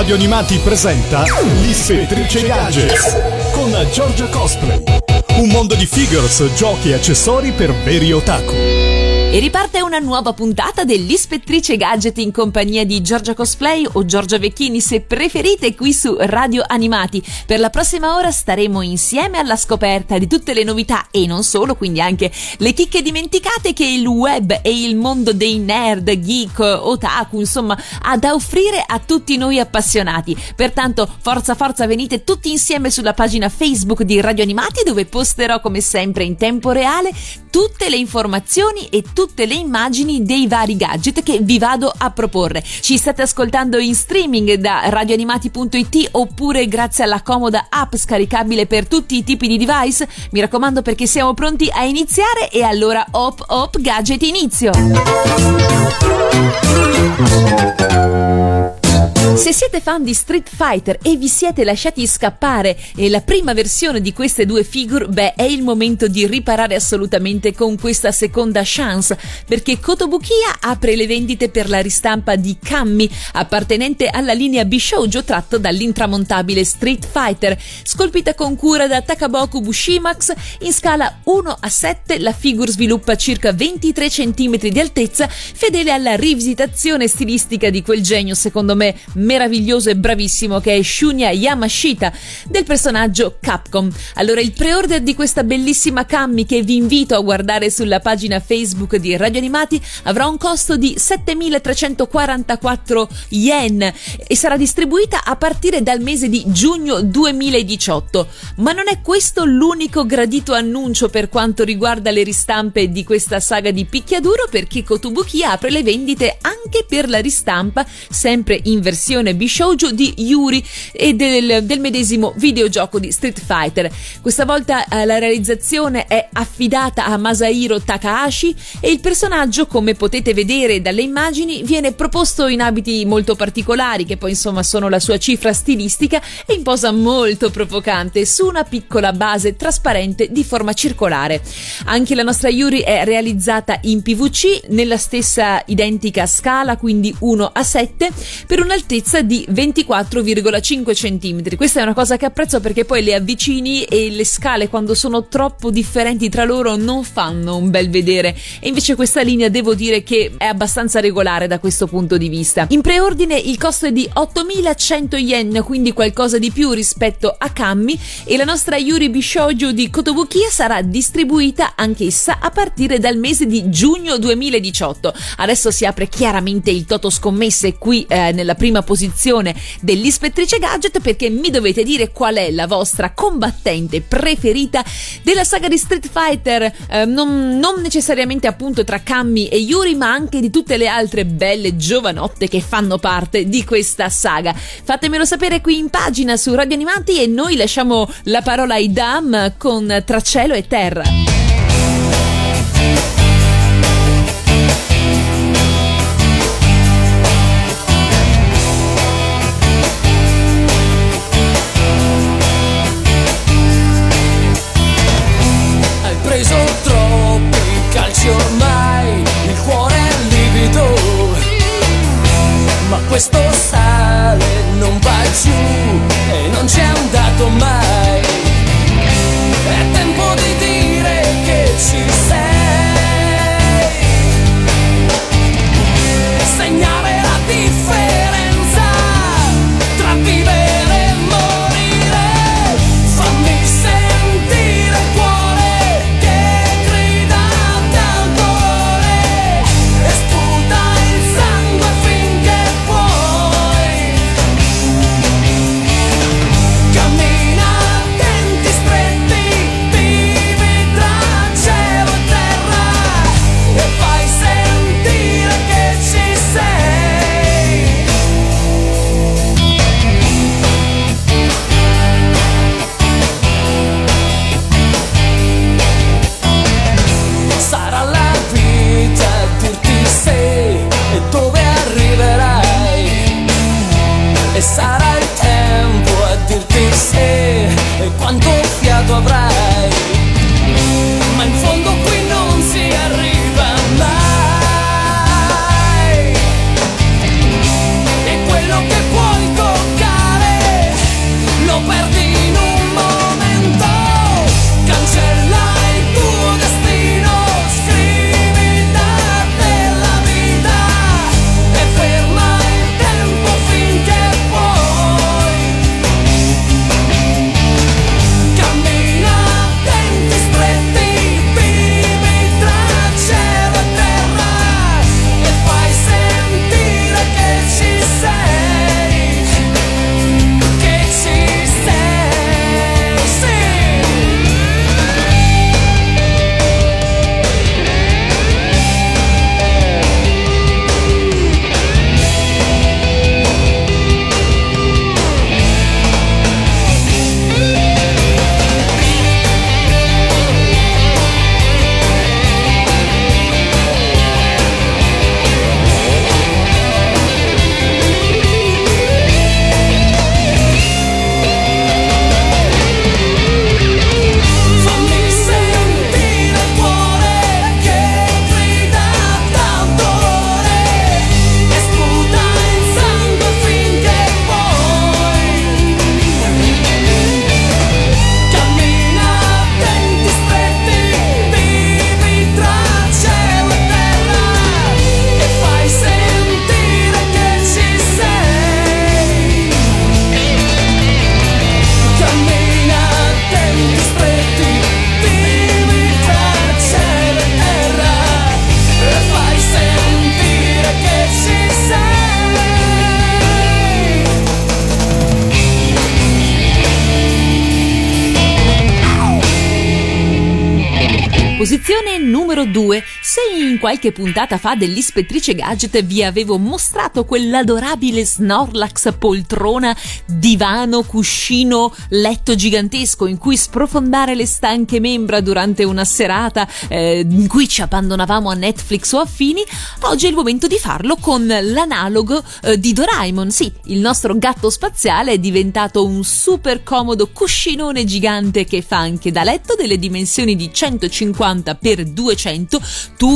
Radio Animati presenta L'Ispettrice Gadgets con Giorgia Cosplay. Un mondo di figures, giochi e accessori per veri otaku. E riparte una nuova puntata dell'Ispettrice Gadget in compagnia di Giorgia Cosplay o Giorgia Vecchini se preferite qui su Radio Animati. Per la prossima ora staremo insieme alla scoperta di tutte le novità e non solo, quindi anche le chicche dimenticate che il web e il mondo dei nerd, geek, otaku, insomma, ha da offrire a tutti noi appassionati. Pertanto, forza forza venite tutti insieme sulla pagina Facebook di Radio Animati dove posterò come sempre in tempo reale tutte le informazioni e tutte tutte le immagini dei vari gadget che vi vado a proporre. Ci state ascoltando in streaming da radioanimati.it oppure grazie alla comoda app scaricabile per tutti i tipi di device? Mi raccomando perché siamo pronti a iniziare e allora hop hop gadget inizio! Se siete fan di Street Fighter e vi siete lasciati scappare la prima versione di queste due figure, beh, è il momento di riparare assolutamente con questa seconda chance, perché Kotobukiya apre le vendite per la ristampa di Kammi, appartenente alla linea Bishoujo tratto dall'intramontabile Street Fighter. Scolpita con cura da Takaboku Bushimax, in scala 1 a 7 la figure sviluppa circa 23 cm di altezza, fedele alla rivisitazione stilistica di quel genio, secondo me, meraviglioso e bravissimo che è Shunya Yamashita del personaggio Capcom. Allora il pre-order di questa bellissima Cammi che vi invito a guardare sulla pagina Facebook di Radio Animati avrà un costo di 7344 yen e sarà distribuita a partire dal mese di giugno 2018. Ma non è questo l'unico gradito annuncio per quanto riguarda le ristampe di questa saga di picchiaduro perché Kotobuki apre le vendite anche per la ristampa sempre in versione versione Bishoujo di Yuri e del, del, medesimo videogioco di Street Fighter. Questa volta eh, la realizzazione è affidata a Masahiro Takahashi e il personaggio, come potete vedere dalle immagini, viene proposto in abiti molto particolari che poi insomma sono la sua cifra stilistica e in posa molto provocante su una piccola base trasparente di forma circolare. Anche la nostra Yuri è realizzata in PVC nella stessa identica scala, quindi 1 a 7, per un'altezza altezza di 24,5 cm. Questa è una cosa che apprezzo perché poi le avvicini e le scale quando sono troppo differenti tra loro non fanno un bel vedere e invece questa linea devo dire che è abbastanza regolare da questo punto di vista. In preordine il costo è di 8100 yen, quindi qualcosa di più rispetto a Kammi e la nostra Yuri Bishoujo di Kotobukiya sarà distribuita anch'essa a partire dal mese di giugno 2018. Adesso si apre chiaramente il toto scommesse qui eh, nella prima posizione posizione dell'ispettrice gadget perché mi dovete dire qual è la vostra combattente preferita della saga di Street Fighter, eh, non, non, necessariamente appunto tra Kammi e Yuri, ma anche di tutte le altre belle giovanotte che fanno parte di questa saga. Fatemelo sapere qui in pagina su Radio Animati e noi lasciamo la parola ai Dam con Tra cielo e terra. Numero 2. In qualche puntata fa dell'Ispettrice Gadget vi avevo mostrato quell'adorabile Snorlax poltrona, divano, cuscino, letto gigantesco in cui sprofondare le stanche membra durante una serata eh, in cui ci abbandonavamo a Netflix o affini, oggi è il momento di farlo con l'analogo eh, di Doraemon. Sì, il nostro gatto spaziale è diventato un super comodo cuscinone gigante che fa anche da letto delle dimensioni di 150 50 x 200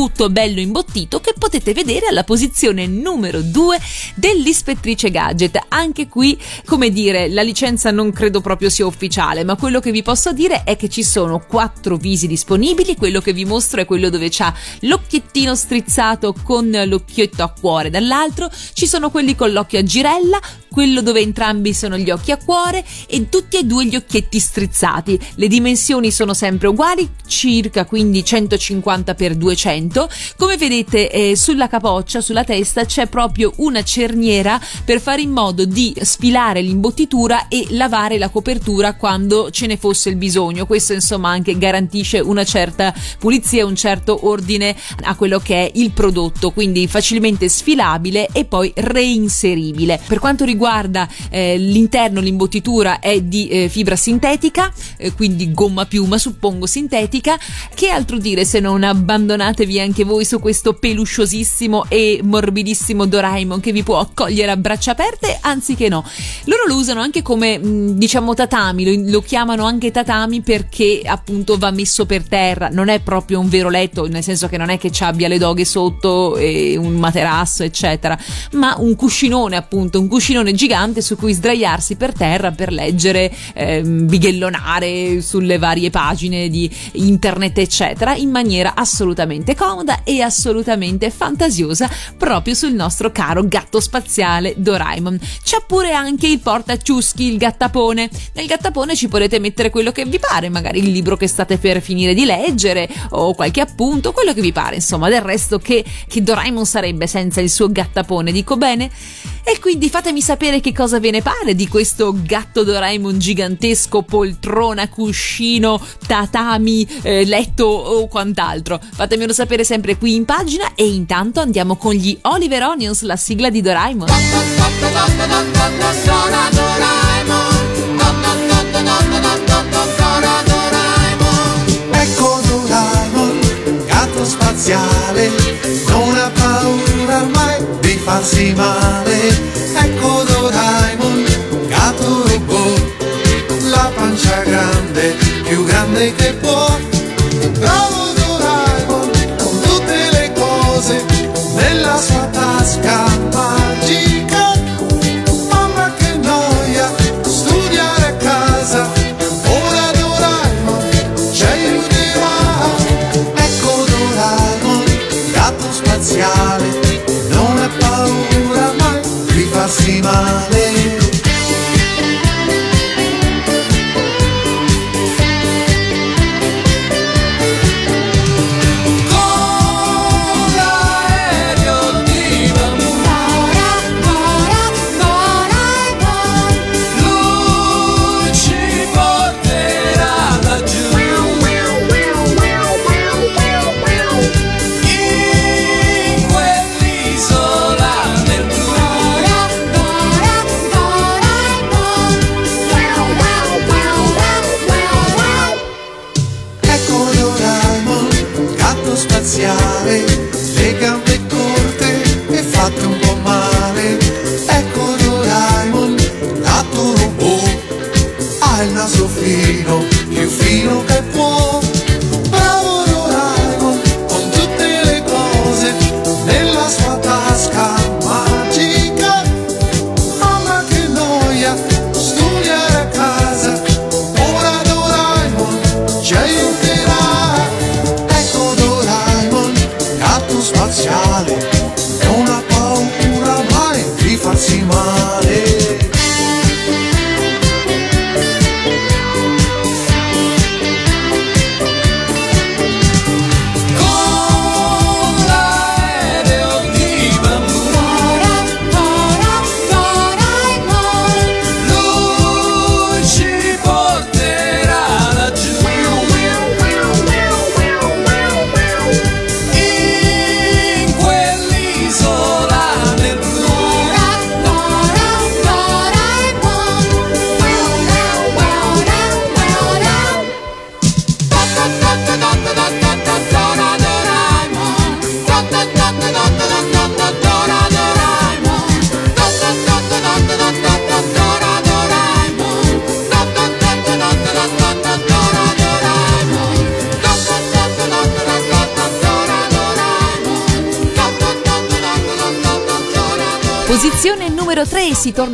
tutto bello imbottito che potete vedere alla posizione numero 2 dell'ispettrice gadget. Anche qui come dire la licenza non credo proprio sia ufficiale ma quello che vi posso dire è che ci sono quattro visi disponibili. Quello che vi mostro è quello dove c'ha l'occhiettino strizzato con l'occhietto a cuore. Dall'altro ci sono quelli con l'occhio a girella quello dove entrambi sono gli occhi a cuore e tutti e due gli occhietti strizzati. Le dimensioni sono sempre uguali, circa quindi 150 x 200. Come vedete eh, sulla capoccia, sulla testa c'è proprio una cerniera per fare in modo di sfilare l'imbottitura e lavare la copertura quando ce ne fosse il bisogno. Questo insomma anche garantisce una certa pulizia un certo ordine a quello che è il prodotto, quindi facilmente sfilabile e poi reinseribile. Per quanto riguarda riguarda eh, l'interno, l'imbottitura è di eh, fibra sintetica, eh, quindi gomma piuma, suppongo sintetica. Che altro dire se non abbandonatevi anche voi su questo pelusciosissimo e morbidissimo Doraemon che vi può accogliere a braccia aperte? Anziché no. Loro lo usano anche come, mm, diciamo, tatami, lo, lo chiamano anche tatami perché appunto va messo per terra, non è proprio un vero letto, nel senso che non è che ci abbia le doghe sotto e un materasso, eccetera, ma un cuscinone appunto, un cuscinone gigante su cui sdraiarsi per terra per leggere, ehm, bighellonare sulle varie pagine di internet, eccetera, in maniera assolutamente comoda e assolutamente fantasiosa proprio sul nostro caro gatto spaziale Doraemon. C'è pure anche il portaciuschi, il gattapone. Nel gattapone ci potete mettere quello che vi pare, magari il libro che state per finire di leggere o qualche appunto, quello che vi pare, insomma, del resto che, che Doraemon sarebbe senza il suo gattapone, dico bene? E quindi fatemi sapere che cosa ve ne pare di questo gatto Doraemon gigantesco, poltrona, cuscino, tatami, eh, letto o quant'altro. Fatemelo sapere sempre qui in pagina e intanto andiamo con gli Oliver Onions, la sigla di Doraemon. Ecco Doraemon, gatto spaziale, non ha farsi male. que Posizione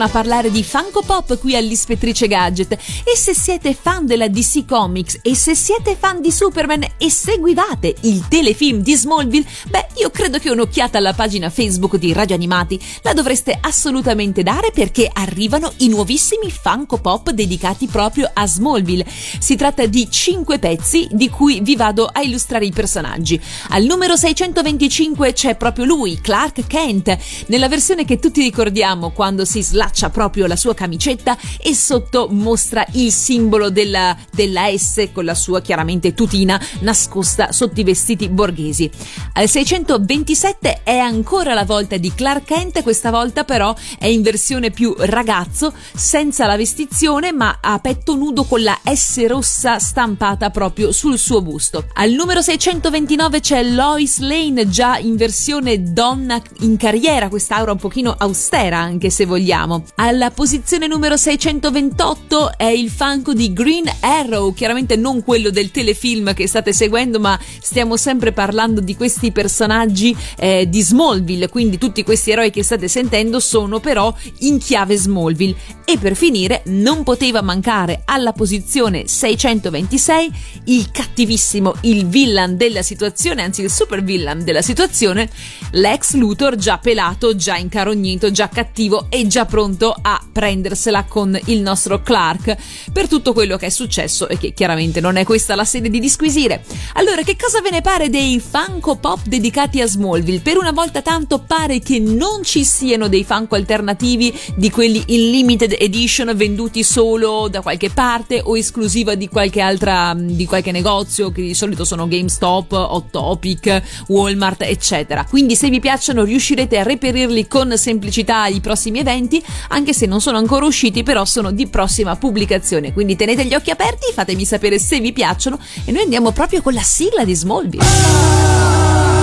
torna a parlare di Funko Pop qui all'Ispettrice Gadget e se siete fan della DC Comics e se siete fan di Superman e seguivate il telefilm di Smallville, beh io credo che un'occhiata alla pagina Facebook di Radio Animati la dovreste assolutamente dare perché arrivano i nuovissimi Funko Pop dedicati proprio a Smallville. Si tratta di 5 pezzi di cui vi vado a illustrare i personaggi. Al numero 625 c'è proprio lui, Clark Kent, nella versione che tutti ricordiamo quando si slaccia proprio la sua camicetta e sotto mostra il simbolo della, della S con la sua chiaramente tutina nascosta sotto i vestiti borghesi. Al 627 è ancora la volta di Clark Kent, questa volta però è in versione più ragazzo, senza la vestizione ma a petto nudo con la S rossa stampata proprio sul suo busto. Al numero 629 c'è Lois Lane già in versione donna in carriera, quest'aura un pochino austera anche se vogliamo. Alla posizione numero 628 è il fanco di Green Arrow, chiaramente non quello del telefilm che state seguendo, ma stiamo sempre parlando di questi personaggi eh, di Smallville, quindi tutti questi eroi che state sentendo sono però in chiave Smallville. E per finire non poteva mancare alla posizione 626 il cattivissimo, il villain della situazione, anzi il super villain della situazione, l'ex Luthor già pelato, già incarognito già cattivo e già pronto a prendersela con il nostro Clark per tutto quello che è successo e che chiaramente non è questa la sede di disquisire. Allora, che cosa ve ne pare dei Funko Pop dedicati a Smallville? Per una volta tanto pare che non ci siano dei Funko alternativi di quelli in limited edition venduti solo da qualche parte o esclusiva di qualche altra di qualche negozio che di solito sono GameStop, Hot Topic, Walmart, eccetera. Quindi se vi piacciono riuscirete a reperirli con semplicità semplicità i prossimi eventi, anche se non sono ancora usciti, però sono di prossima pubblicazione. Quindi tenete gli occhi aperti, fatemi sapere se vi piacciono e noi andiamo proprio con la sigla di Smallville.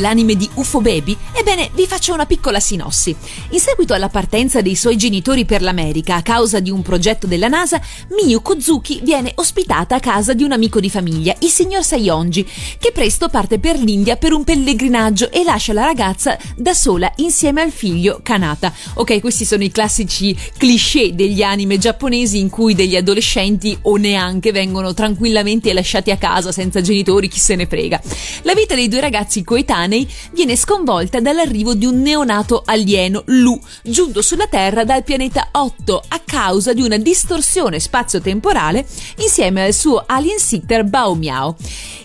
Ricordate l'anime di UFO Baby? Ebbene, vi faccio una piccola sinossi. In seguito alla partenza dei suoi genitori per l'America a causa di un progetto della NASA, Miyu Kozuki viene ospitata a casa di un amico di famiglia, il signor Sayonji, che presto parte per l'India per un pellegrinaggio e lascia la ragazza da sola insieme al figlio Kanata. Ok, questi sono i classici cliché degli anime giapponesi in cui degli adolescenti o neanche vengono tranquillamente lasciati a casa senza genitori, chi se ne frega. La vita dei due ragazzi coetanei viene sconvolta dall'arrivo di un neonato alieno, Lu, giunto sulla Terra dal pianeta 8 a causa di una distorsione spazio-temporale insieme al suo alien sitter Bao Miao.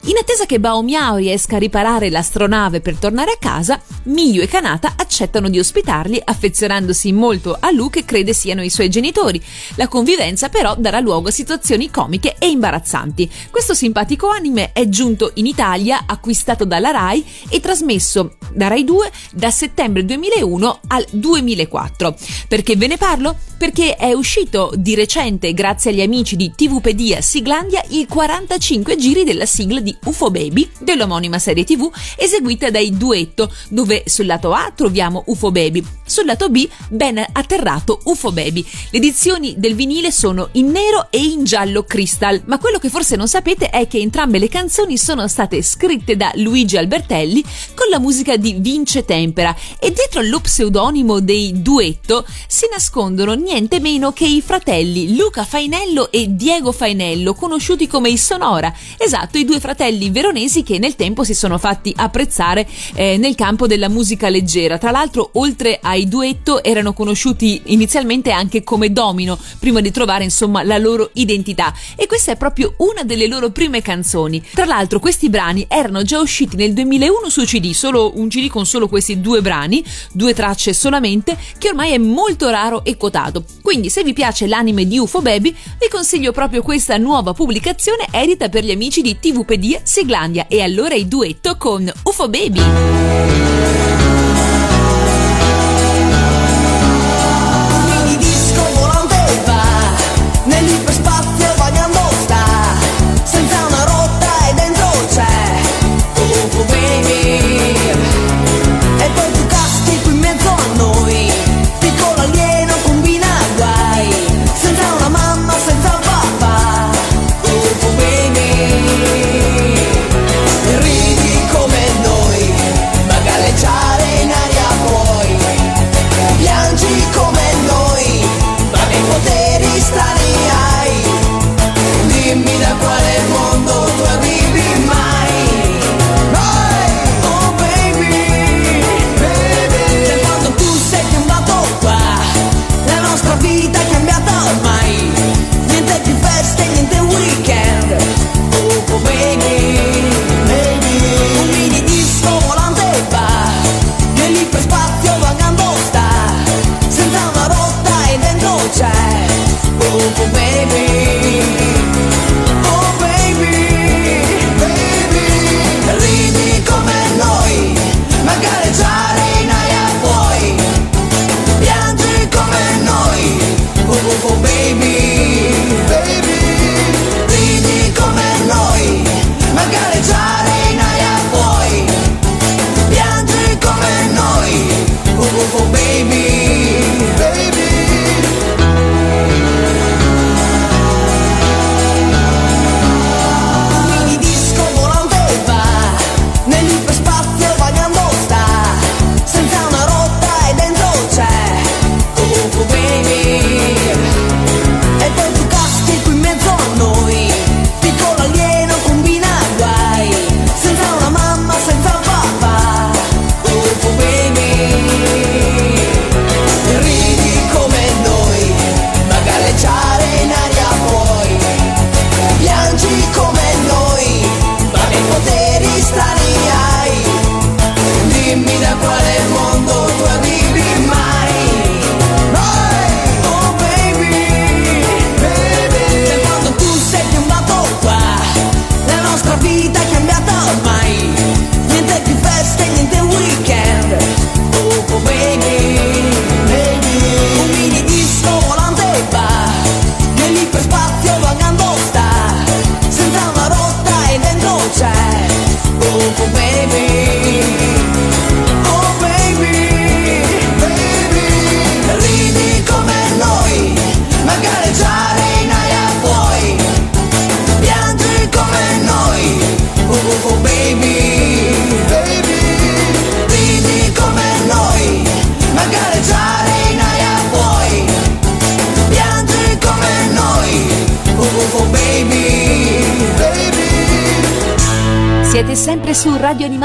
In attesa che Bao Miao riesca a riparare l'astronave per tornare a casa, Miyu e Kanata accettano di ospitarli affezionandosi molto a Lu che crede siano i suoi genitori. La convivenza però darà luogo a situazioni comiche e imbarazzanti. Questo simpatico anime è giunto in Italia, acquistato dalla Rai e trasmesso da Rai 2 da settembre 2001 al 2004. Perché ve ne parlo? Perché è uscito di recente, grazie agli amici di TVpedia Siglandia, il 45 giri della sigla di UFO Baby, dell'omonima serie TV, eseguita dai Duetto, dove sul lato A troviamo UFO Baby, sul lato B ben atterrato UFO Baby. Le edizioni del vinile sono in nero e in giallo crystal, ma quello che forse non sapete è che entrambe le canzoni sono state scritte da Luigi Albertelli con la musica di Vince Tempera e dietro lo pseudonimo dei Duetto si nascondono niente meno che i fratelli Luca Fainello e Diego Fainello, conosciuti come i Sonora. Esatto, i due fratelli veronesi che nel tempo si sono fatti apprezzare eh, nel campo della musica leggera. Tra l'altro, oltre ai duetto, erano conosciuti inizialmente anche come Domino, prima di trovare insomma la loro identità. E questa è proprio una delle loro prime canzoni. Tra l'altro, questi brani erano già usciti nel 2001 su CD, solo un CD con solo questi due brani, due tracce solamente, che ormai è molto raro e quotato. Quindi, se vi piace l'anime di UFO Baby, vi consiglio proprio questa nuova pubblicazione edita per gli amici di TVpedia Siglandia e allora il duetto con UFO Baby.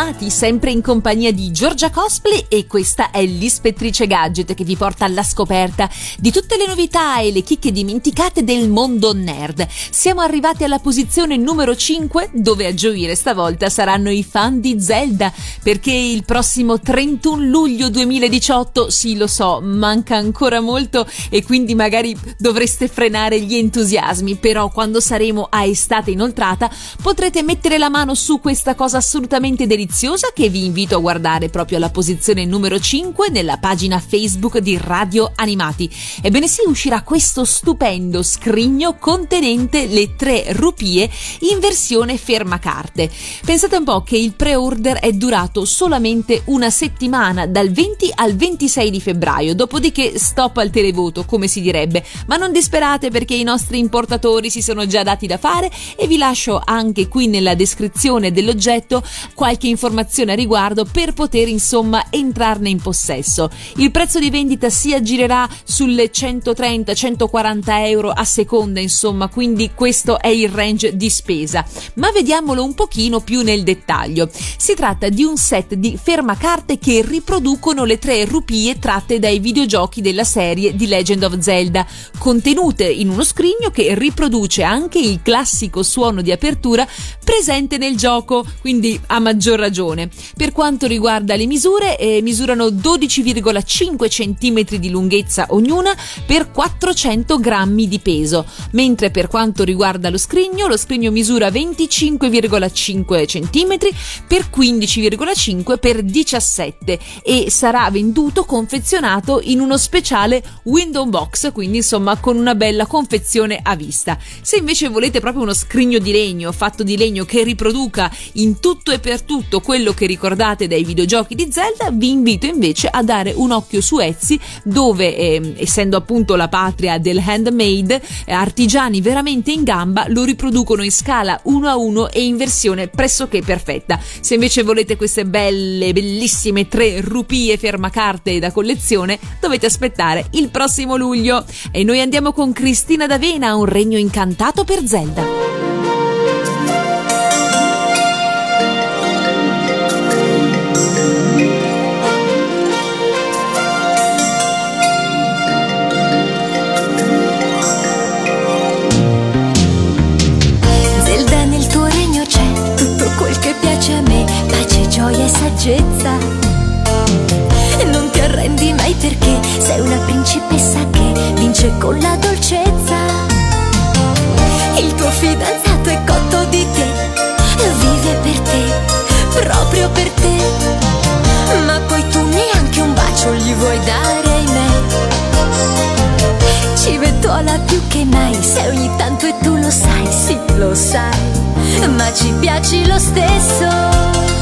Su Animati, sempre in compagnia di Giorgia Cosplay e questa è l'ispettrice Gadget che vi porta alla scoperta di tutte le novità e le chicche dimenticate del mondo nerd. Siamo arrivati alla posizione numero 5 dove a gioire stavolta saranno i fan di Zelda perché il prossimo 31 luglio 2018, sì lo so, manca ancora molto e quindi magari dovreste frenare gli entusiasmi, però quando saremo a estate inoltrata potrete mettere la mano su questa cosa assolutamente deliziosa che vi invito a guardare proprio alla posizione numero 5 nella pagina Facebook di Radio Animati. Ebbene sì, uscirà questo stupendo scrigno contenente le tre rupie in versione fermacarte. Pensate un po' che il pre-order è durato solamente una settimana, dal 20 al 26 di febbraio, dopodiché stop al televoto, come si direbbe, ma non disperate perché i nostri importatori si sono già dati da fare e vi lascio anche qui nella descrizione dell'oggetto qualche informazione a riguardo per poter insomma entrarne in possesso. Il prezzo di vendita si aggirerà sulle 130-140 euro a seconda insomma quindi questo è il range di spesa ma vediamolo un pochino più nel dettaglio. Si tratta di un set di fermacarte che riproducono le tre rupie tratte dai videogiochi della serie di Legend of Zelda, contenute in uno scrigno che riproduce anche il classico suono di apertura presente nel gioco, quindi a maggior ragione. Per quanto riguarda le misure, eh, misurano 12,5 cm di lunghezza ognuna per 400 grammi di peso, mentre per quanto riguarda lo scrigno, lo scrigno misura 25,5 cm per 15,5 per 17 e sarà venduto confezionato in uno speciale window box, quindi insomma con una bella confezione a vista. Se invece volete proprio uno scrigno di legno fatto di legno che riproduca in tutto e per tutto quello che ricordate dai videogiochi di Zelda, vi invito invece a dare un occhio su Etsy dove, eh, essendo appunto la patria del handmade, eh, artigiani veramente in gamba lo riproducono in scala 1 a 1 e in versione pressoché perfetta. Se invece volete queste belle, bellissime tre rupie fermacarte da collezione, dovete aspettare il prossimo luglio. E noi andiamo con Cristina D'Avena, un regno incantato per Zelda. Saggezza. Non ti arrendi mai perché sei una principessa che vince con la dolcezza. Il tuo fidanzato è cotto di te, vive per te, proprio per te. Ma poi tu neanche un bacio gli vuoi dare, ahimè. Ci vettola più che mai, se ogni tanto e tu lo sai, sì lo sai, ma ci piaci lo stesso.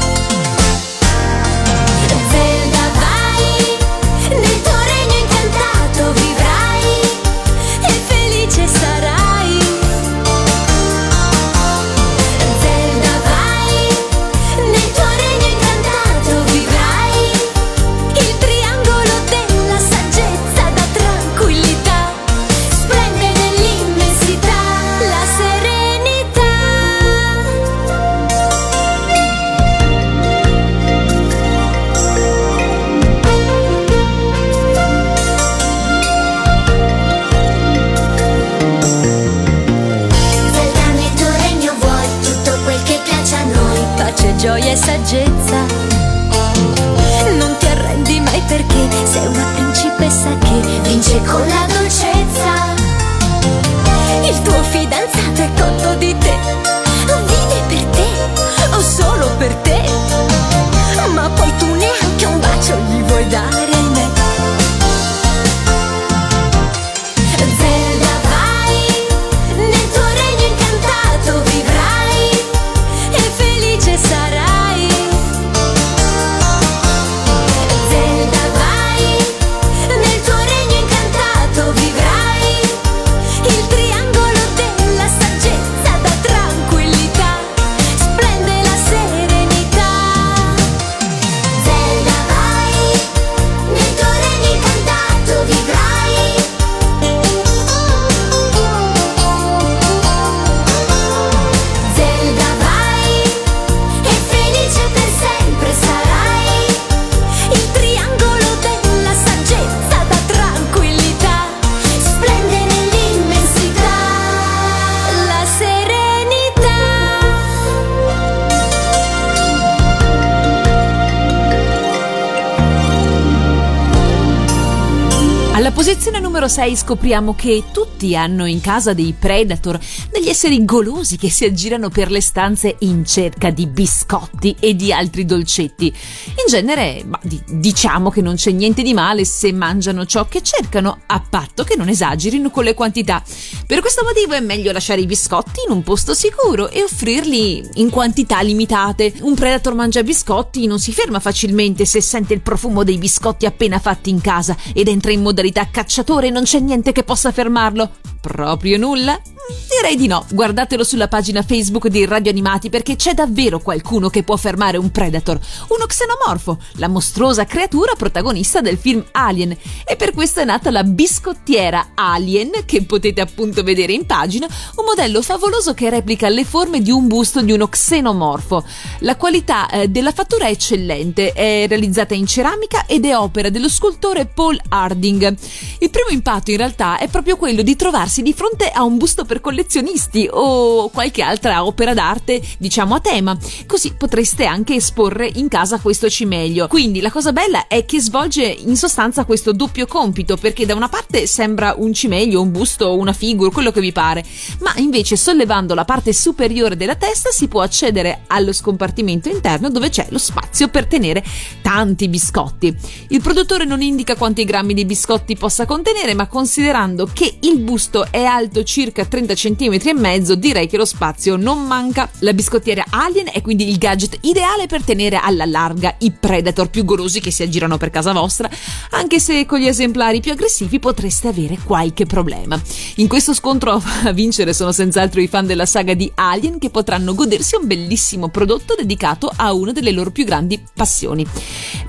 6 scopriamo che tutti hanno in casa dei predator, degli esseri golosi che si aggirano per le stanze in cerca di biscotti e di altri dolcetti. In genere, bah, diciamo che non c'è niente di male se mangiano ciò che cercano, a patto che non esagerino con le quantità. Per questo motivo è meglio lasciare i biscotti in un posto sicuro e offrirli in quantità limitate. Un predator mangia biscotti non si ferma facilmente se sente il profumo dei biscotti appena fatti in casa ed entra in modalità cacciatore e non c'è niente che possa fermarlo. Proprio nulla? Direi di no, guardatelo sulla pagina Facebook di Radio Animati perché c'è davvero qualcuno che può fermare un Predator, uno xenomorfo, la mostruosa creatura protagonista del film Alien. E per questo è nata la biscottiera Alien, che potete appunto vedere in pagina, un modello favoloso che replica le forme di un busto di uno xenomorfo. La qualità eh, della fattura è eccellente, è realizzata in ceramica ed è opera dello scultore Paul Harding. Il primo impatto in realtà è proprio quello di trovarsi di fronte a un busto per collezionisti o qualche altra opera d'arte, diciamo a tema. Così potreste anche esporre in casa questo cimelio. Quindi la cosa bella è che svolge in sostanza questo doppio compito, perché da una parte sembra un cimelio, un busto, una figura, quello che vi pare, ma invece sollevando la parte superiore della testa si può accedere allo scompartimento interno dove c'è lo spazio per tenere tanti biscotti. Il produttore non indica quanti grammi di biscotti possa contenere, ma considerando che il busto è alto circa 30 30 cm e mezzo, direi che lo spazio non manca. La biscottiera Alien è quindi il gadget ideale per tenere alla larga i predator più golosi che si aggirano per casa vostra, anche se con gli esemplari più aggressivi potreste avere qualche problema. In questo scontro a vincere sono senz'altro i fan della saga di Alien che potranno godersi un bellissimo prodotto dedicato a una delle loro più grandi passioni.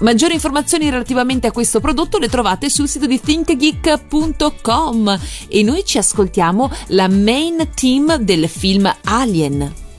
Maggiori informazioni relativamente a questo prodotto le trovate sul sito di thinkgeek.com e noi ci ascoltiamo la main team del film Alien.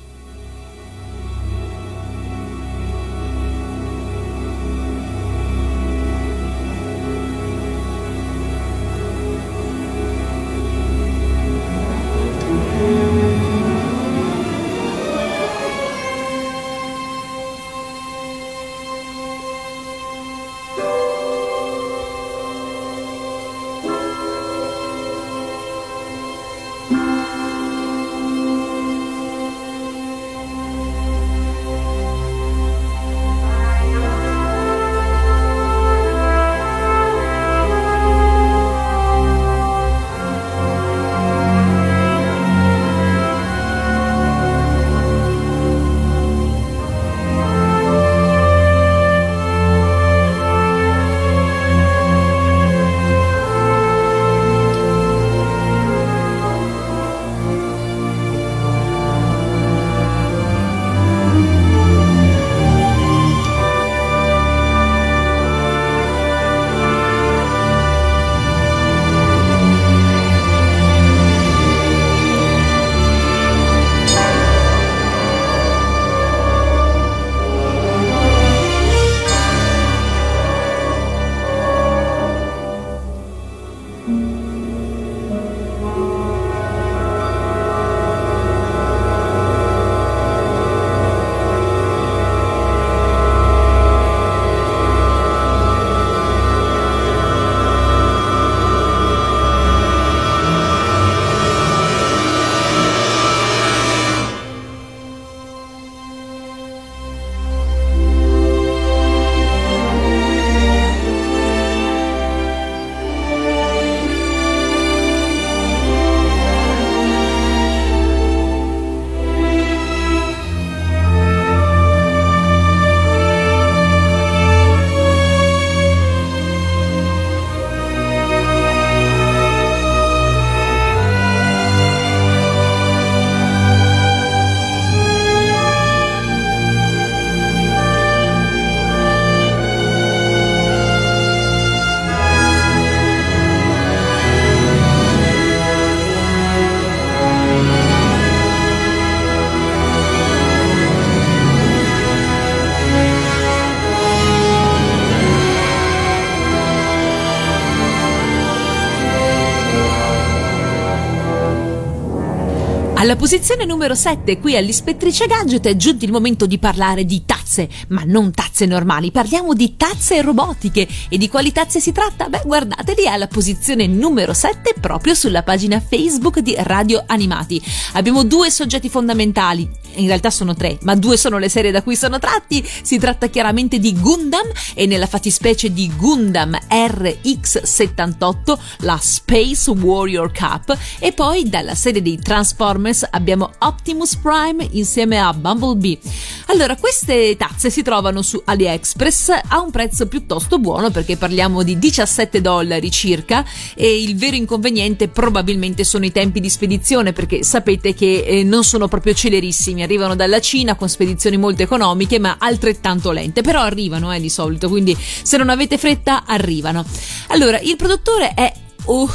Posizione numero 7, qui all'Ispettrice Gadget, è giunto il momento di parlare di tazze, ma non tazze normali, parliamo di tazze robotiche. E di quali tazze si tratta? Beh, guardateli alla posizione numero 7 proprio sulla pagina Facebook di Radio Animati. Abbiamo due soggetti fondamentali, in realtà sono tre, ma due sono le serie da cui sono tratti. Si tratta chiaramente di Gundam e nella fattispecie di Gundam RX78, la Space Warrior Cup, e poi dalla serie dei Transformers abbiamo Optimus Prime insieme a Bumblebee. Allora, queste tazze si trovano su AliExpress a un prezzo piuttosto buono perché parliamo di 17 dollari circa e il vero inconveniente probabilmente sono i tempi di spedizione perché sapete che eh, non sono proprio celerissimi, arrivano dalla Cina con spedizioni molto economiche ma altrettanto lente, però arrivano eh, di solito, quindi se non avete fretta arrivano. Allora, il produttore è... Uh,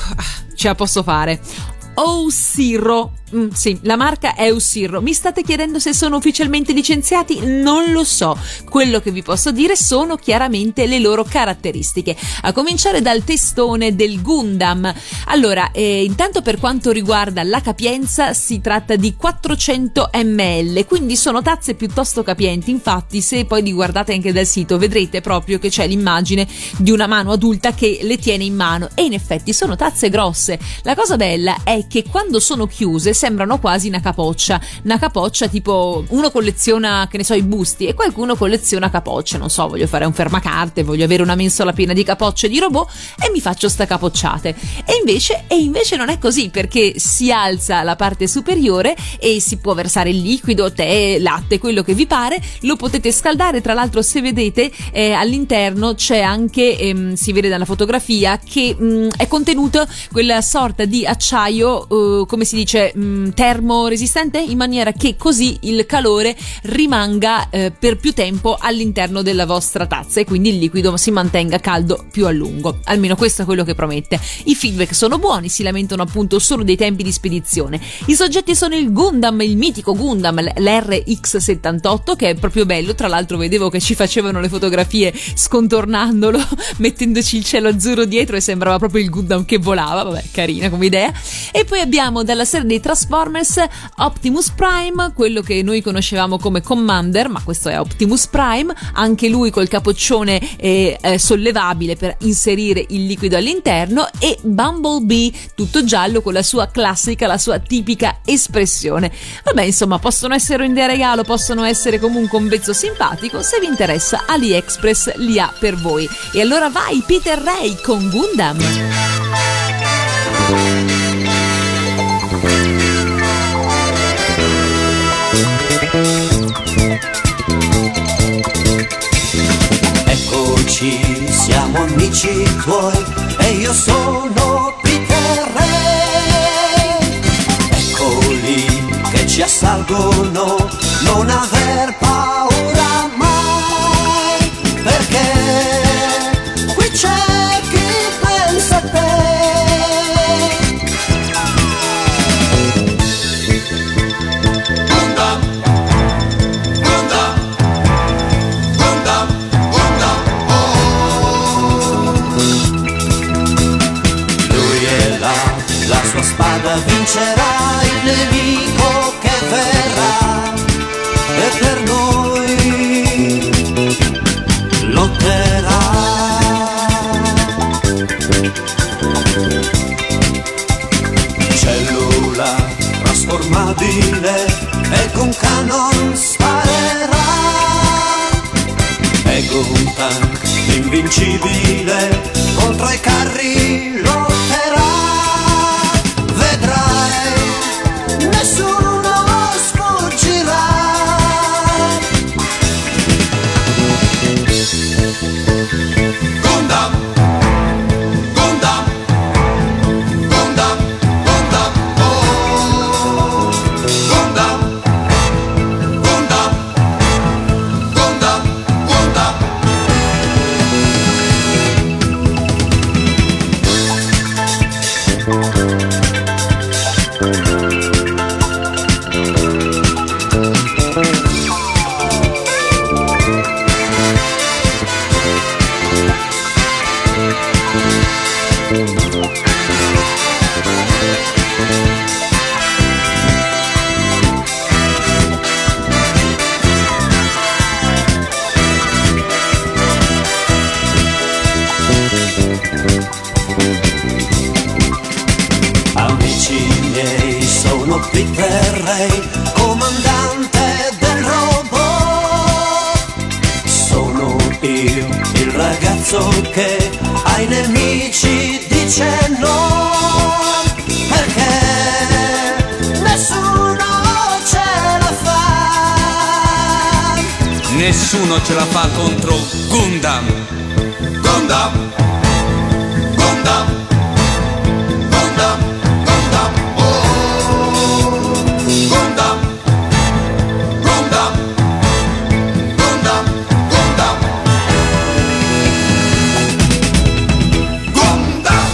ce la posso fare. Siro Mm, sì, la marca è Usirro. Mi state chiedendo se sono ufficialmente licenziati? Non lo so. Quello che vi posso dire sono chiaramente le loro caratteristiche. A cominciare dal testone del Gundam. Allora, eh, intanto per quanto riguarda la capienza, si tratta di 400 ml, quindi sono tazze piuttosto capienti. Infatti, se poi li guardate anche dal sito, vedrete proprio che c'è l'immagine di una mano adulta che le tiene in mano. E in effetti sono tazze grosse. La cosa bella è che quando sono chiuse sembrano quasi una capoccia. Una capoccia tipo uno colleziona, che ne so, i busti e qualcuno colleziona capocce. Non so, voglio fare un fermacarte, voglio avere una mensola piena di capocce di robot e mi faccio sta capocciate. E invece, e invece non è così perché si alza la parte superiore e si può versare il liquido, tè, latte, quello che vi pare. Lo potete scaldare. Tra l'altro, se vedete eh, all'interno c'è anche, ehm, si vede dalla fotografia, che mh, mm, è contenuto quella sorta di acciaio, eh, come si dice, mh, mm, termoresistente in maniera che così il calore rimanga eh, per più tempo all'interno della vostra tazza e quindi il liquido si mantenga caldo più a lungo. Almeno questo è quello che promette. I feedback sono buoni, si lamentano appunto solo dei tempi di spedizione. I soggetti sono il Gundam, il mitico Gundam, l'RX78 che è proprio bello, tra l'altro vedevo che ci facevano le fotografie scontornandolo, mettendoci il cielo azzurro dietro e sembrava proprio il Gundam che volava, vabbè carina come idea. E poi abbiamo dalla serie dei Transformers Optimus Prime, quello che noi conoscevamo come Commander, ma questo è Optimus Prime, anche lui col capoccione eh, eh, sollevabile per inserire il liquido all'interno e Bumblebee tutto giallo con la sua classica, la sua tipica espressione. Vabbè, insomma, possono essere un idea regalo, possono essere comunque un vezzo simpatico, se vi interessa AliExpress li ha per voi. E allora vai Peter Ray con Gundam. Eccoci, siamo amici tuoi e io sono Peter Ray. Eccoli che ci assalgono, non aver paura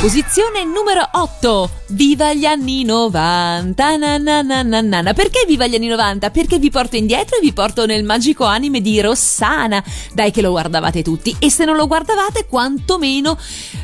Posizione numero 8. Viva gli anni 90. Na na na na na na. Perché viva gli anni 90? Perché vi porto indietro e vi porto nel magico anime di Rossana. Dai che lo guardavate tutti. E se non lo guardavate, quantomeno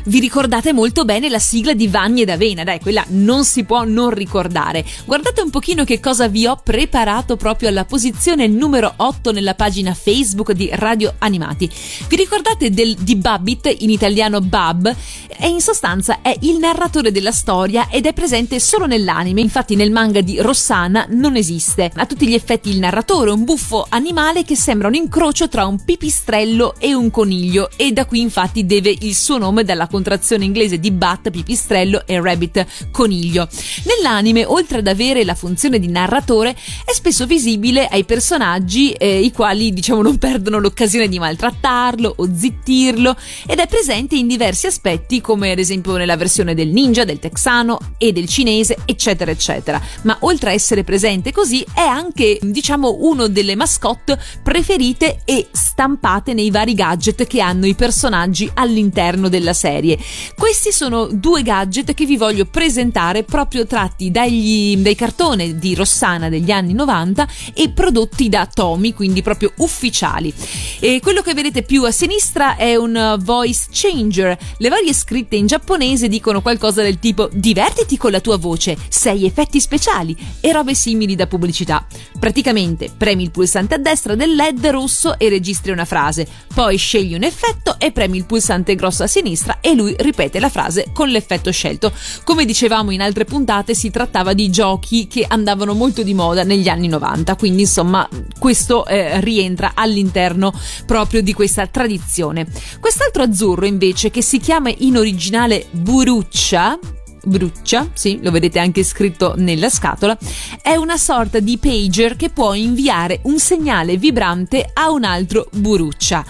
vi ricordate molto bene la sigla di Vanni ed Avena. Dai, quella non si può non ricordare. Guardate un pochino che cosa vi ho preparato proprio alla posizione numero 8 nella pagina Facebook di Radio Animati. Vi ricordate del, di Babbit, in italiano Bab? E in sostanza è il narratore della storia ed è presente solo nell'anime, infatti nel manga di Rossana non esiste. A tutti gli effetti il narratore è un buffo animale che sembra un incrocio tra un pipistrello e un coniglio e da qui infatti deve il suo nome dalla contrazione inglese di bat, pipistrello e rabbit, coniglio. Nell'anime, oltre ad avere la funzione di narratore, è spesso visibile ai personaggi eh, i quali diciamo non perdono l'occasione di maltrattarlo o zittirlo ed è presente in diversi aspetti come ad esempio nella versione del ninja, del texano e del cinese, eccetera, eccetera. Ma oltre a essere presente così, è anche, diciamo, uno delle mascotte preferite e stampate nei vari gadget che hanno i personaggi all'interno della serie. Questi sono due gadget che vi voglio presentare proprio tratti dagli, dai cartoni di Rossana degli anni 90 e prodotti da Tommy, quindi proprio ufficiali. E quello che vedete più a sinistra è un voice changer. Le varie scritte in giapponese dicono qualcosa del tipo divertiti con la tua voce, sei effetti speciali e robe simili da pubblicità. Praticamente premi il pulsante a destra del LED rosso e registri una frase, poi scegli un effetto e premi il pulsante grosso a sinistra e lui ripete la frase con l'effetto scelto. Come dicevamo in altre puntate si trattava di giochi che andavano molto di moda negli anni 90, quindi insomma questo eh, rientra all'interno proprio di questa tradizione. Quest'altro azzurro invece che si chiama in originale Buruccia Bruccia, sì, lo vedete anche scritto nella scatola, è una sorta di pager che può inviare un segnale vibrante a un altro Buruccia.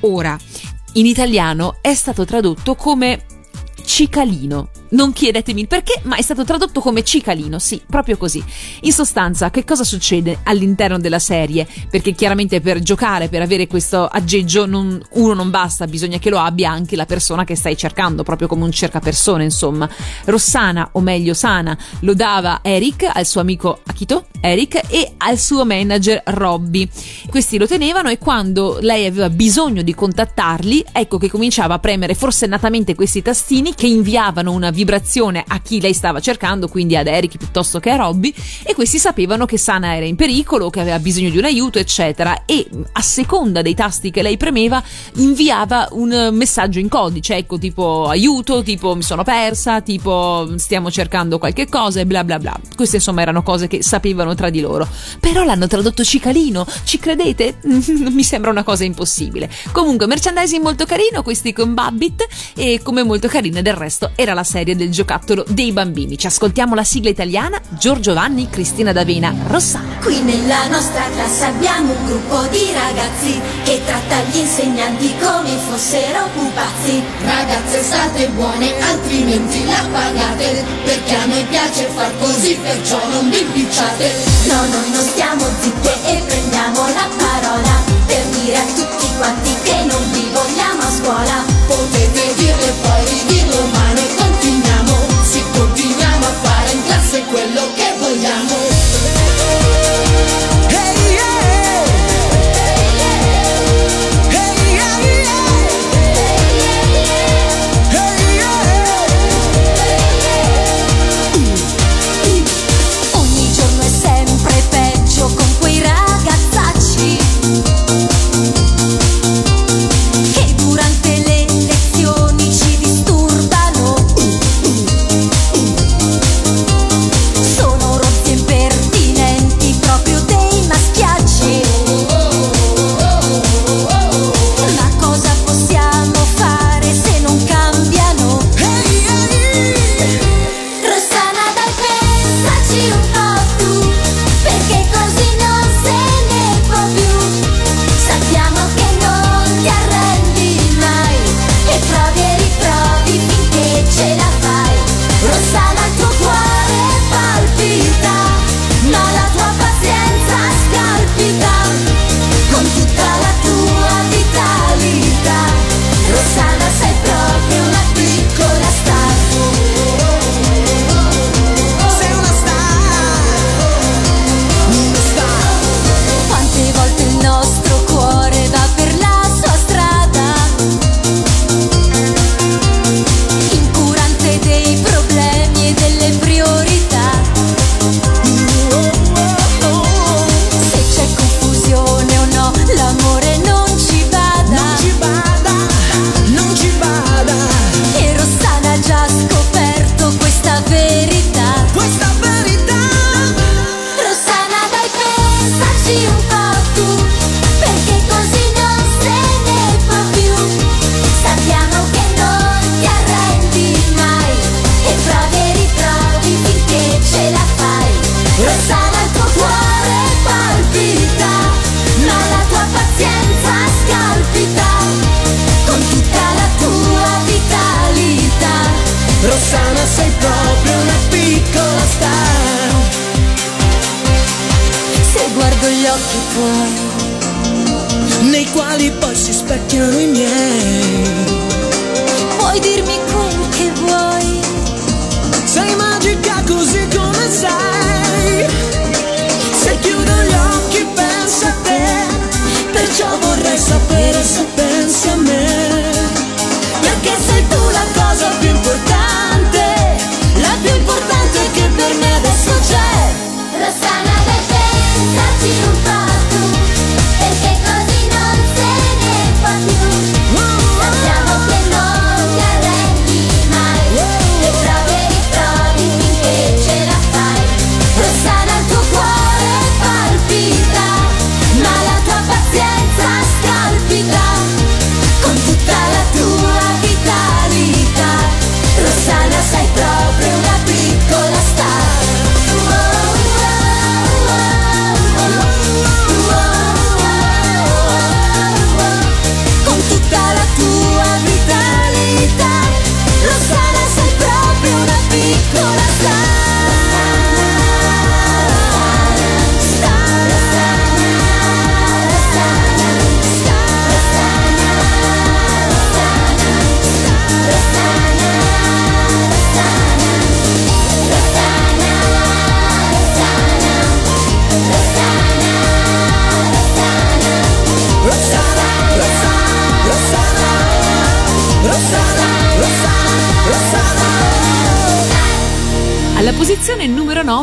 Ora, in italiano è stato tradotto come cicalino. Non chiedetemi il perché, ma è stato tradotto come cicalino, sì, proprio così. In sostanza, che cosa succede all'interno della serie? Perché chiaramente per giocare, per avere questo aggeggio, non, uno non basta, bisogna che lo abbia anche la persona che stai cercando, proprio come un cercapersone, insomma. Rossana, o meglio Sana, lo dava Eric al suo amico Akito, Eric, e al suo manager Robby. Questi lo tenevano e quando lei aveva bisogno di contattarli, ecco che cominciava a premere forsennatamente questi tastini che inviavano una vibrazione a chi lei stava cercando, quindi ad Eric piuttosto che a Robby, e questi sapevano che Sana era in pericolo, che aveva bisogno di un aiuto, eccetera, e a seconda dei tasti che lei premeva inviava un messaggio in codice, ecco, tipo aiuto, tipo mi sono persa, tipo stiamo cercando qualche cosa e bla bla bla. Queste insomma erano cose che sapevano tra di loro. Però l'hanno tradotto cicalino, ci credete? mi sembra una cosa impossibile. Comunque, merchandising molto carino, questi con Babbit, e come molto carina del resto era la serie del giocattolo dei bambini. Ci ascoltiamo la sigla italiana, Giorgio Vanni, Cristina D'Avena, Rossana. Qui nella nostra classe abbiamo un gruppo di ragazzi che tratta gli insegnanti come fossero pupazzi. Ragazze state buone, altrimenti la pagate Perché a noi piace far così, perciò non vi impicciate No, noi non stiamo zitte e prendiamo la parola per dire a tutti quanti che non vi vogliamo a scuola. Potete dirle poi ridirlo ma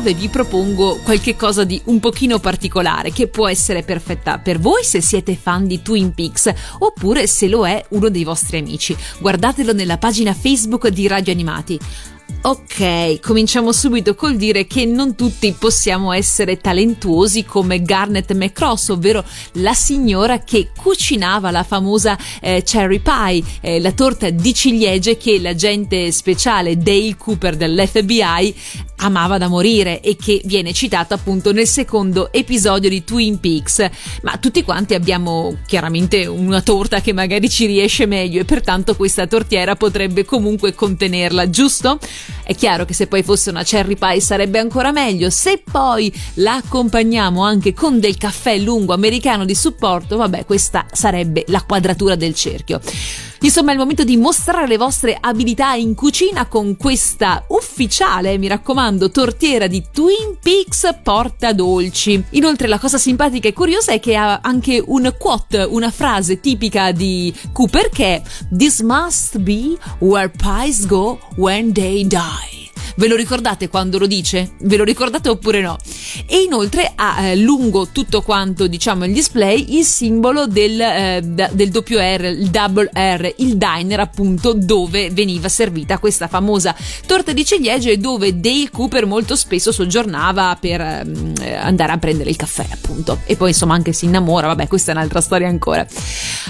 9 vi propongo qualche cosa di un pochino particolare che può essere perfetta per voi se siete fan di Twin Peaks oppure se lo è uno dei vostri amici. Guardatelo nella pagina Facebook di Radio Animati. Ok, cominciamo subito col dire che non tutti possiamo essere talentuosi come Garnet McCross, ovvero la signora che cucinava la famosa eh, cherry pie, eh, la torta di ciliegie che l'agente speciale Dale Cooper dell'FBI amava da morire e che viene citata appunto nel secondo episodio di Twin Peaks. Ma tutti quanti abbiamo chiaramente una torta che magari ci riesce meglio e pertanto questa tortiera potrebbe comunque contenerla, giusto? È chiaro che se poi fosse una cherry pie sarebbe ancora meglio, se poi la accompagniamo anche con del caffè lungo americano di supporto, vabbè, questa sarebbe la quadratura del cerchio. Insomma, è il momento di mostrare le vostre abilità in cucina con questa ufficiale, mi raccomando, tortiera di Twin Peaks Porta Dolci. Inoltre, la cosa simpatica e curiosa è che ha anche un quote, una frase tipica di Cooper che è This must be where pies go when they die. Ve lo ricordate quando lo dice? Ve lo ricordate oppure no? E inoltre ha eh, lungo tutto quanto diciamo il display il simbolo del, eh, del doppio R, il double R, il diner appunto dove veniva servita questa famosa torta di ciliegie dove Dale Cooper molto spesso soggiornava per eh, andare a prendere il caffè appunto e poi insomma anche si innamora, vabbè questa è un'altra storia ancora.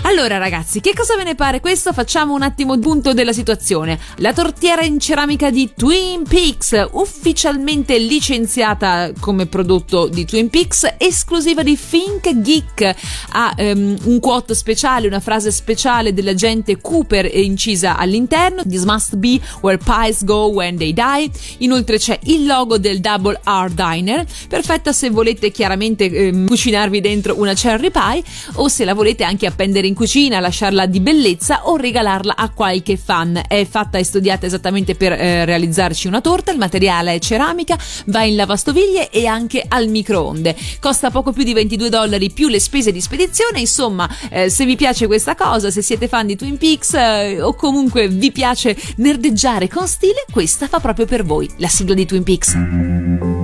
Allora ragazzi, che cosa ve ne pare questo? Facciamo un attimo il punto della situazione. La tortiera in ceramica di Twin Peaks, ufficialmente licenziata come prodotto di Twin Peaks, esclusiva di Think Geek, ha um, un quote speciale, una frase speciale dell'agente Cooper incisa all'interno, This must be where pies go when they die, inoltre c'è il logo del Double R Diner, perfetta se volete chiaramente um, cucinarvi dentro una cherry pie o se la volete anche appendere in cucina, lasciarla di bellezza o regalarla a qualche fan. È fatta e studiata esattamente per eh, realizzarci una torta, il materiale è ceramica, va in lavastoviglie e anche al microonde. Costa poco più di 22 dollari più le spese di spedizione, insomma, eh, se vi piace questa cosa, se siete fan di Twin Peaks eh, o comunque vi piace nerdeggiare con stile, questa fa proprio per voi, la sigla di Twin Peaks.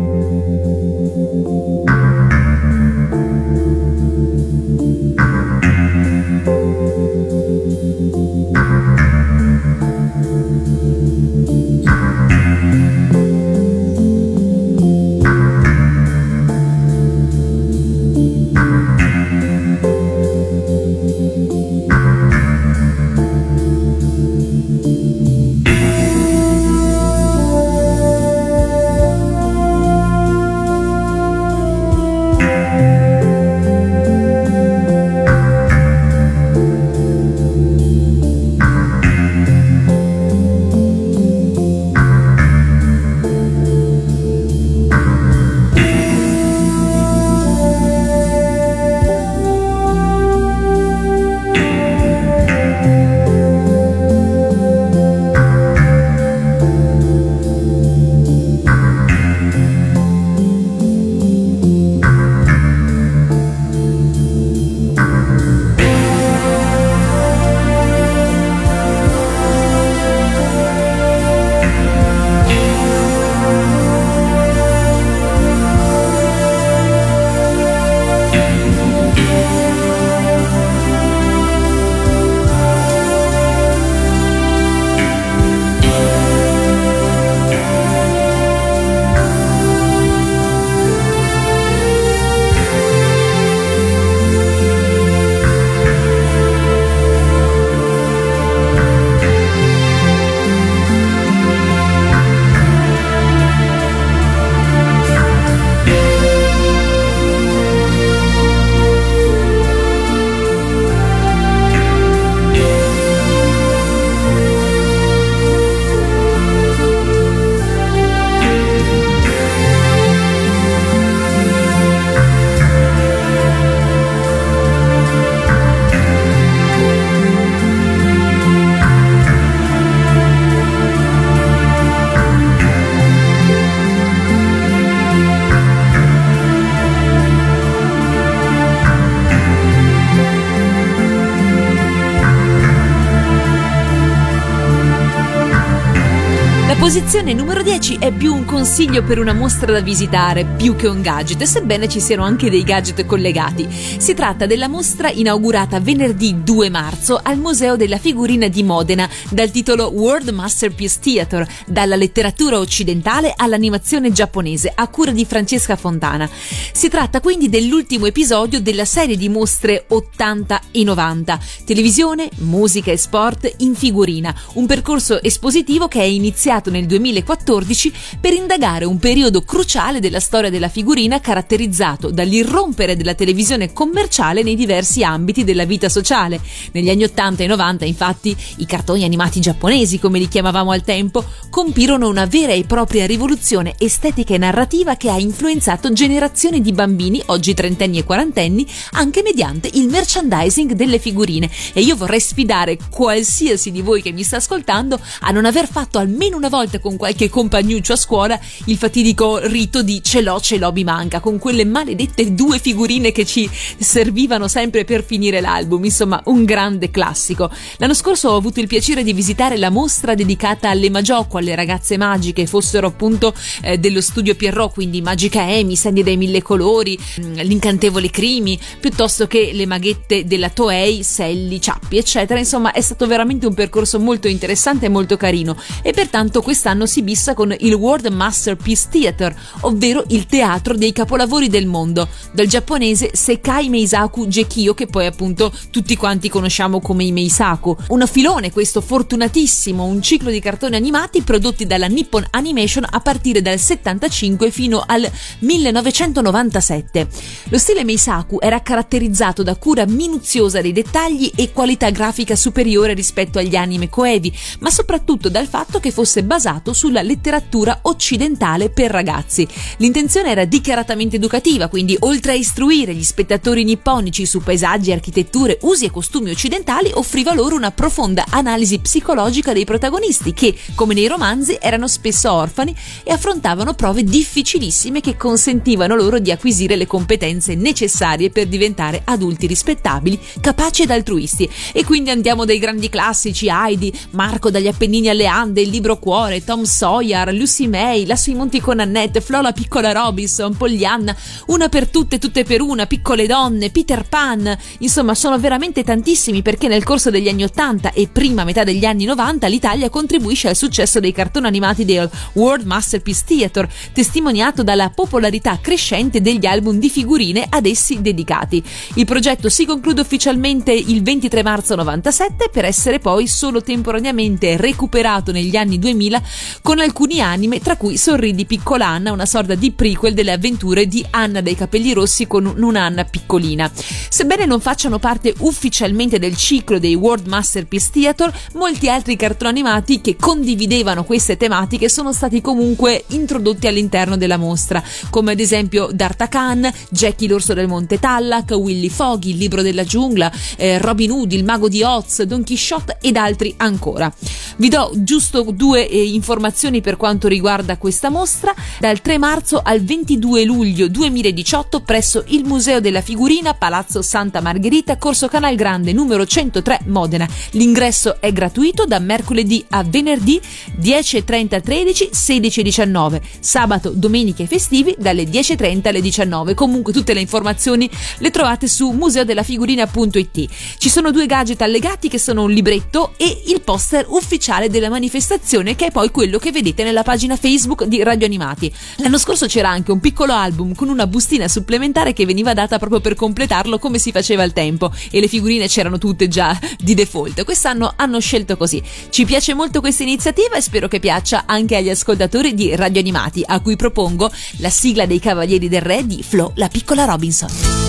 Posizione numero 10 è più un consiglio per una mostra da visitare, più che un gadget, sebbene ci siano anche dei gadget collegati. Si tratta della mostra inaugurata venerdì 2 marzo al Museo della Figurina di Modena, dal titolo World Masterpiece Theater, dalla letteratura occidentale all'animazione giapponese, a cura di Francesca Fontana. Si tratta quindi dell'ultimo episodio della serie di mostre 80 e 90, televisione, musica e sport in figurina, un percorso espositivo che è iniziato nel nel 2014 per indagare un periodo cruciale della storia della figurina caratterizzato dall'irrompere della televisione commerciale nei diversi ambiti della vita sociale. Negli anni 80 e 90, infatti, i cartoni animati giapponesi, come li chiamavamo al tempo, compirono una vera e propria rivoluzione estetica e narrativa che ha influenzato generazioni di bambini, oggi trentenni e quarantenni, anche mediante il merchandising delle figurine. E io vorrei sfidare qualsiasi di voi che mi sta ascoltando a non aver fatto almeno una volta volte con qualche compagnuccio a scuola il fatidico rito di ce l'ho, ce l'ho, mi manca, con quelle maledette due figurine che ci servivano sempre per finire l'album, insomma un grande classico. L'anno scorso ho avuto il piacere di visitare la mostra dedicata alle Magiocco, alle ragazze magiche, fossero appunto eh, dello studio Pierrot, quindi Magica Amy, Sandy dei Mille Colori, mm, l'incantevole Crimi, piuttosto che le maghette della Toei, Selli, Ciappi, eccetera. Insomma, è stato veramente un percorso molto interessante e molto carino e pertanto quest'anno si bissa con il World Masterpiece Theater, ovvero il teatro dei capolavori del mondo, dal giapponese Sekai Meisaku Gekio, che poi appunto tutti quanti conosciamo come i Meisaku. Un filone questo fortunatissimo, un ciclo di cartoni animati prodotti dalla Nippon Animation a partire dal 75 fino al 1997. Lo stile Meisaku era caratterizzato da cura minuziosa dei dettagli e qualità grafica superiore rispetto agli anime coevi, ma soprattutto dal fatto che fosse basato sulla letteratura occidentale per ragazzi. L'intenzione era dichiaratamente educativa, quindi oltre a istruire gli spettatori nipponici su paesaggi, architetture, usi e costumi occidentali, offriva loro una profonda analisi psicologica dei protagonisti che, come nei romanzi, erano spesso orfani e affrontavano prove difficilissime che consentivano loro di acquisire le competenze necessarie per diventare adulti rispettabili, capaci ed altruisti. E quindi andiamo dai grandi classici Heidi, Marco dagli Appennini alle Ande, il libro Cuore, Tom Sawyer, Lucy May, La sui monti con Annette, Flo la piccola Robinson, Poglianna, Una per tutte, tutte per una, Piccole donne, Peter Pan. Insomma, sono veramente tantissimi perché nel corso degli anni 80 e prima metà degli anni 90 l'Italia contribuisce al successo dei cartoni animati del World Masterpiece Theater, testimoniato dalla popolarità crescente degli album di figurine ad essi dedicati. Il progetto si conclude ufficialmente il 23 marzo 97 per essere poi solo temporaneamente recuperato negli anni 2000 con alcuni anime tra cui Sorridi piccola Anna, una sorta di prequel delle avventure di Anna dei capelli rossi con un'Anna piccolina. Sebbene non facciano parte ufficialmente del ciclo dei World Masterpiece Theater, molti altri cartoni animati che condividevano queste tematiche sono stati comunque introdotti all'interno della mostra, come ad esempio D'Artacan, Jackie l'orso del Monte Tallac, Willy Foggy, il libro della giungla, eh, Robin Hood, il mago di Oz, Don Quixote ed altri ancora. Vi do giusto due eh, informazioni per quanto riguarda questa mostra. Dal 3 marzo al 22 luglio 2018 presso il Museo della Figurina, Palazzo Santa Margherita, Corso Canal Grande numero 103 Modena. L'ingresso è gratuito da mercoledì a venerdì 10.30 13, 16 19, sabato, domenica e festivi dalle 10.30 alle 19. Comunque tutte le informazioni le trovate su museodellafigurina.it. Ci sono due gadget allegati che sono un libretto e il poster ufficiale della manifestazione che è poi quello che vedete nella pagina Facebook di Radio Animati. L'anno scorso c'era anche un piccolo album con una bustina supplementare che veniva data proprio per completarlo come si faceva al tempo e le figurine c'erano tutte già di default. Quest'anno hanno scelto così. Ci piace molto questa iniziativa e spero che piaccia anche agli ascoltatori di Radio Animati a cui propongo la sigla dei Cavalieri del Re di Flo la piccola Robinson.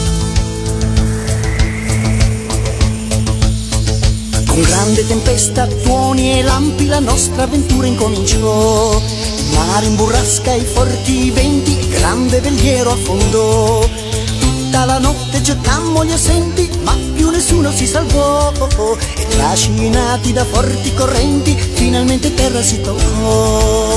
Con grande tempesta, tuoni e lampi la nostra avventura incominciò. Il mare in burrasca e forti venti, grande veliero affondò. Tutta la notte gettammo gli assenti, ma più nessuno si salvò. E trascinati da forti correnti, finalmente terra si toccò.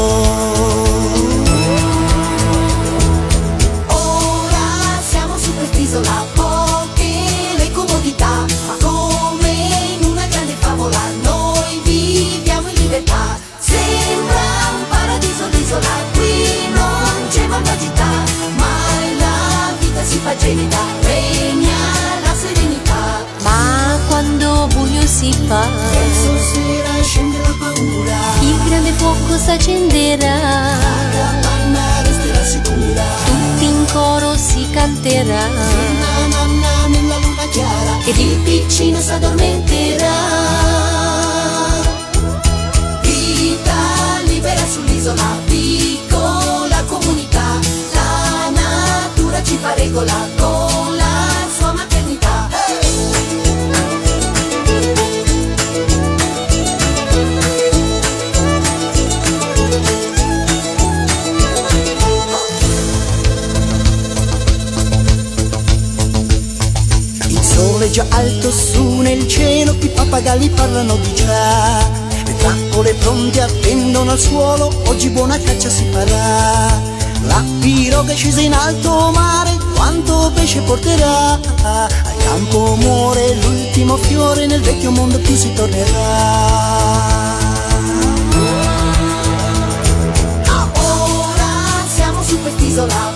Gelida, regna la serenità. Ma quando buio si fa, Verso sera scende la paura, il grande fuoco s'accenderà. la panna resterà sicura. Tutti in coro si canterà. Na na na nella luna chiara ed il piccino s'addormenterà. Vita libera sull'isola, fa regola con la sua maternità. Il sole già alto su nel cielo, i pappagalli parlano di già. Le trappole pronte attendono al suolo, oggi buona caccia si farà. La piroga è scesa in alto mare, quanto pesce porterà? Al campo muore l'ultimo fiore, nel vecchio mondo più si tornerà. Ora siamo su quest'isola,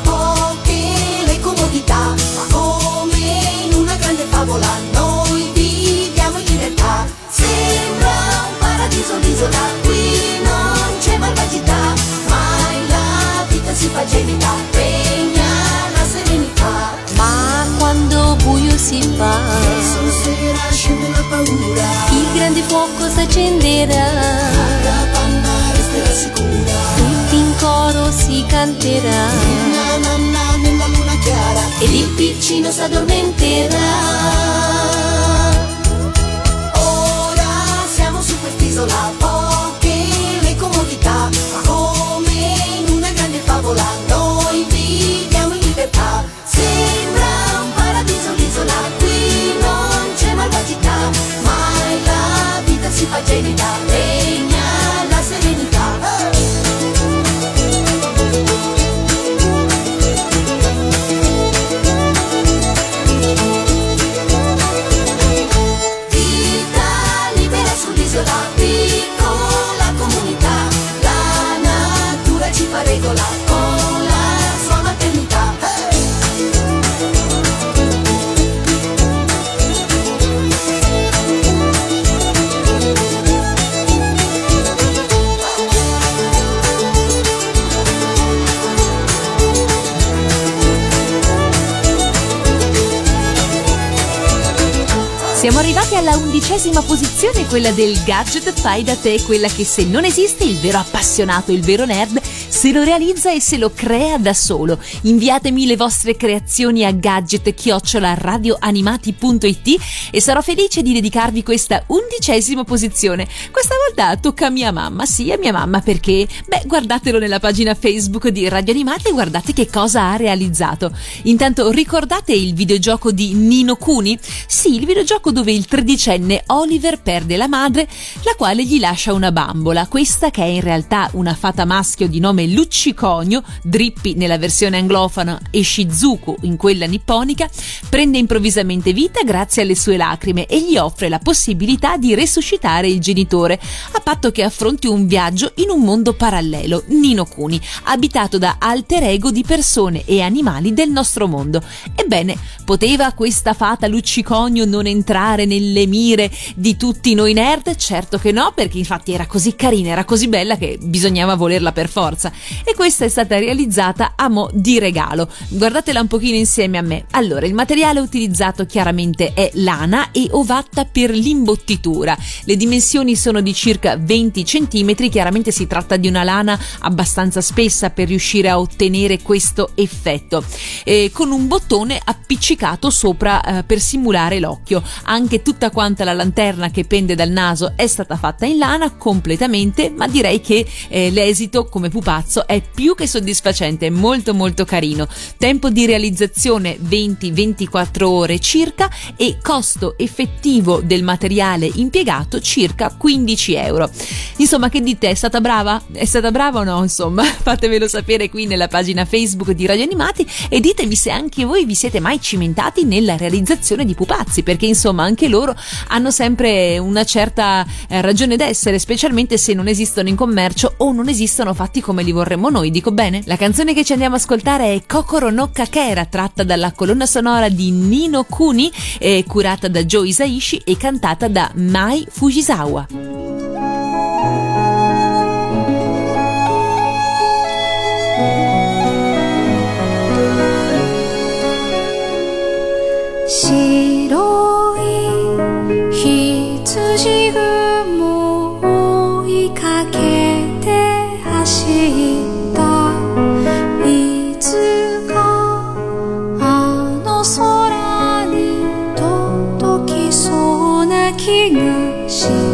undicesima posizione, quella del gadget fai da te, quella che se non esiste il vero appassionato, il vero nerd, se lo realizza e se lo crea da solo. Inviatemi le vostre creazioni a gadget radioanimati.it e sarò felice di dedicarvi questa undicesima posizione. Questa volta tocca a mia mamma, sì a mia mamma perché, beh, guardatelo nella pagina Facebook di Radio Animati e guardate che cosa ha realizzato. Intanto ricordate il videogioco di Nino Kuni? Sì, il videogioco dove il tredicenne Oliver perde la madre, la quale gli lascia una bambola. Questa, che è in realtà una fata maschio di nome Lucciconio, Drippy nella versione anglofona e Shizuku in quella nipponica, prende improvvisamente vita grazie alle sue lacrime e gli offre la possibilità di resuscitare il genitore, a patto che affronti un viaggio in un mondo parallelo, Nino Kuni, abitato da alter ego di persone e animali del nostro mondo. Ebbene, poteva questa fata Lucciconio non entrare nelle mire di tutti noi nerd? Certo che no, perché infatti era così carina, era così bella che bisognava volerla per forza. E questa è stata realizzata a mo' di regalo. Guardatela un pochino insieme a me. Allora, il materiale utilizzato chiaramente è lana e ovatta per l'imbottitura. Le dimensioni sono di circa 20 cm, chiaramente si tratta di una lana abbastanza spessa per riuscire a ottenere questo effetto. Eh, con un bottone appiccicato sopra eh, per simulare l'occhio. Anche tutta quanta la lanterna che pende dal naso è stata fatta in lana completamente, ma direi che eh, l'esito come pupazzo è più che soddisfacente, molto molto carino. Tempo di realizzazione 20-24 ore circa e costo effettivo del materiale impiegato circa 15 euro. Insomma, che dite? È stata brava? È stata brava o no? Insomma, fatemelo sapere qui nella pagina Facebook di Radio Animati e ditemi se anche voi vi siete mai cimentati nella realizzazione di pupazzi, perché insomma anche loro hanno sempre una certa eh, ragione d'essere, specialmente se non esistono in commercio o non esistono fatti come li vorremmo noi, dico bene? La canzone che ci andiamo a ascoltare è Kokoro no Kakera, tratta dalla colonna sonora di Nino Kuni, eh, curata da Joe Isaishi e cantata da Mai Fujisawa. 白い羊雲を追いかけて走っ 我心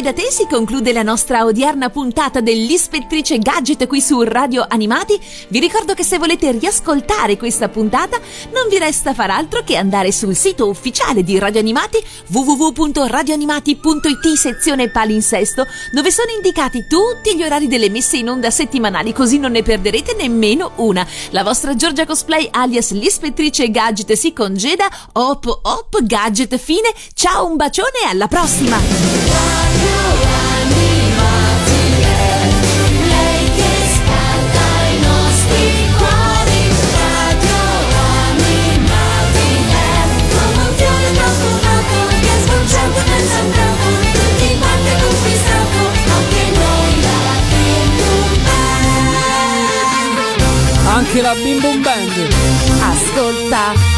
fai da te si conclude la nostra odierna puntata dell'Ispettrice Gadget qui su Radio Animati. Vi ricordo che se volete riascoltare questa puntata non vi resta far altro che andare sul sito ufficiale di Radio Animati www.radioanimati.it sezione palinsesto dove sono indicati tutti gli orari delle messe in onda settimanali così non ne perderete nemmeno una. La vostra Giorgia Cosplay alias l'ispettrice Gadget si congeda. Hop hop gadget fine. Ciao un bacione e alla prossima! Anche la Bim Bum Band. Anche